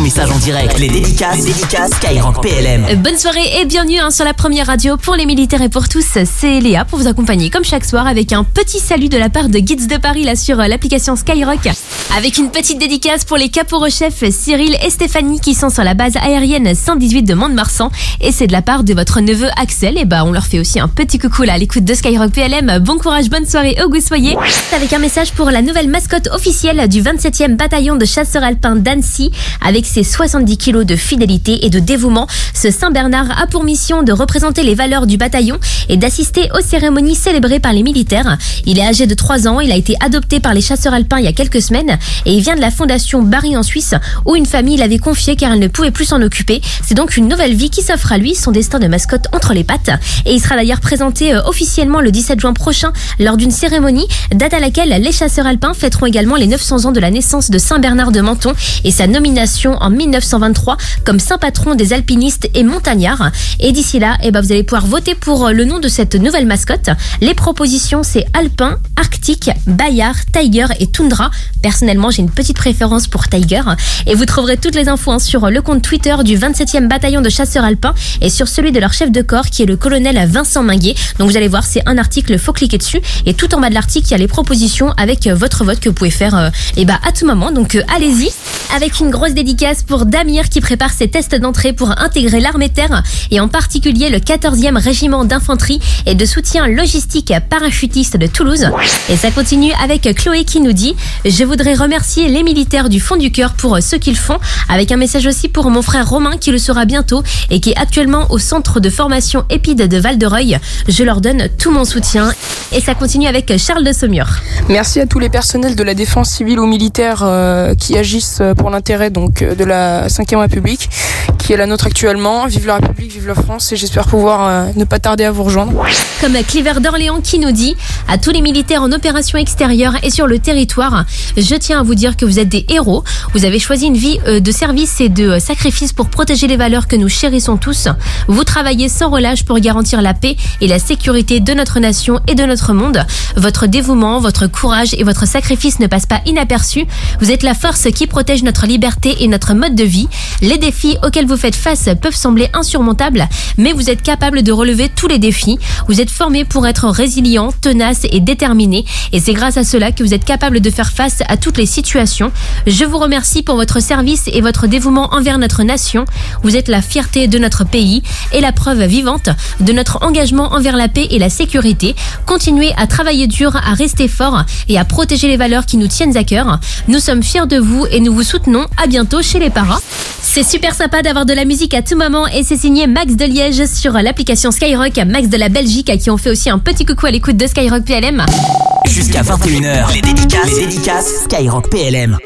message en direct. Les dédicaces, les dédicaces Skyrock PLM. Euh, Bonne soirée et bienvenue hein, sur la première radio pour les militaires et pour tous. C'est Léa pour vous accompagner comme chaque soir avec un petit salut de la part de Guides de Paris là sur euh, l'application Skyrock. Avec une petite dédicace pour les caporaux-chefs Cyril et Stéphanie qui sont sur la base aérienne 118 de Mont-de-Marsan. Et c'est de la part de votre neveu Axel. Et bah on leur fait aussi un petit coucou là à l'écoute de Skyrock PLM. Bon courage, bonne soirée au goût soyez. Avec un message pour la nouvelle mascotte officielle du 27e bataillon de chasseurs alpins d'Annecy. Avec ses 70 kilos de fidélité et de dévouement, ce Saint-Bernard a pour mission de représenter les valeurs du bataillon et d'assister aux cérémonies célébrées par les militaires. Il est âgé de 3 ans, il a été adopté par les chasseurs alpins il y a quelques semaines et il vient de la fondation Barry en Suisse où une famille l'avait confié car elle ne pouvait plus s'en occuper. C'est donc une nouvelle vie qui s'offre à lui, son destin de mascotte entre les pattes. Et il sera d'ailleurs présenté euh, officiellement le 17 juin prochain lors d'une cérémonie, date à laquelle les chasseurs alpins fêteront également les 900 ans de la naissance de Saint-Bernard de Menton et sa nomination en 1923 comme saint patron des alpinistes et montagnards. Et d'ici là, eh ben, vous allez pouvoir voter pour euh, le nom de cette nouvelle mascotte. Les propositions, c'est Alpin, Arctique, Bayard, Tiger et Tundra. Personnellement, j'ai une petite préférence pour Tiger. Et vous trouverez toutes les infos hein, sur le compte Twitter du 27e bataillon de chasseurs alpins et sur celui de leur chef de corps qui est le colonel Vincent Minguet. Donc vous allez voir, c'est un article, faut cliquer dessus. Et tout en bas de l'article, il y a les propositions avec euh, votre vote que vous pouvez faire euh, eh ben, à tout moment. Donc allez-y. Avec une grosse dédicace pour Damir qui prépare ses tests d'entrée pour intégrer l'armée terre et en particulier le 14e régiment d'infanterie et de soutien logistique parachutiste de Toulouse. Et ça continue avec Chloé qui nous dit Je voudrais remercier les militaires du fond du cœur pour ce qu'ils font, avec un message aussi pour mon frère Romain qui le sera bientôt et qui est actuellement au centre de formation épide de Val-de-Reuil. Je leur donne tout mon soutien. Et ça continue avec Charles de Saumur. Merci à tous les personnels de la défense civile ou militaire euh, qui agissent euh, pour l'intérêt donc euh, de la 5 République, qui est la nôtre actuellement. Vive la République, vive la France et j'espère pouvoir euh, ne pas tarder à vous rejoindre. Comme Cliver d'Orléans qui nous dit à tous les militaires en opération extérieure et sur le territoire, je tiens à vous dire que vous êtes des héros. Vous avez choisi une vie euh, de service et de euh, sacrifice pour protéger les valeurs que nous chérissons tous. Vous travaillez sans relâche pour garantir la paix et la sécurité de notre nation et de notre monde. Votre dévouement, votre courage et votre sacrifice ne passent pas inaperçus. Vous êtes la force qui protège notre liberté et notre mode de vie. Les défis auxquels vous faites face peuvent sembler insurmontables, mais vous êtes capable de relever tous les défis. Vous êtes formé pour être résilient, tenace et déterminé. Et c'est grâce à cela que vous êtes capable de faire face à toutes les situations. Je vous remercie pour votre service et votre dévouement envers notre nation. Vous êtes la fierté de notre pays et la preuve vivante de notre engagement envers la paix et la sécurité. Continuez à travailler dur, à rester fort et à protéger les valeurs qui nous tiennent à cœur. Nous sommes fiers de vous et nous vous soutenons. À bientôt chez les paras. C'est super sympa d'avoir de la musique à tout moment et c'est signé Max de Liège sur l'application Skyrock, Max de la Belgique à qui on fait aussi un petit coucou à l'écoute de Skyrock PLM. Jusqu'à 21h, les dédicaces, les dédicaces Skyrock PLM.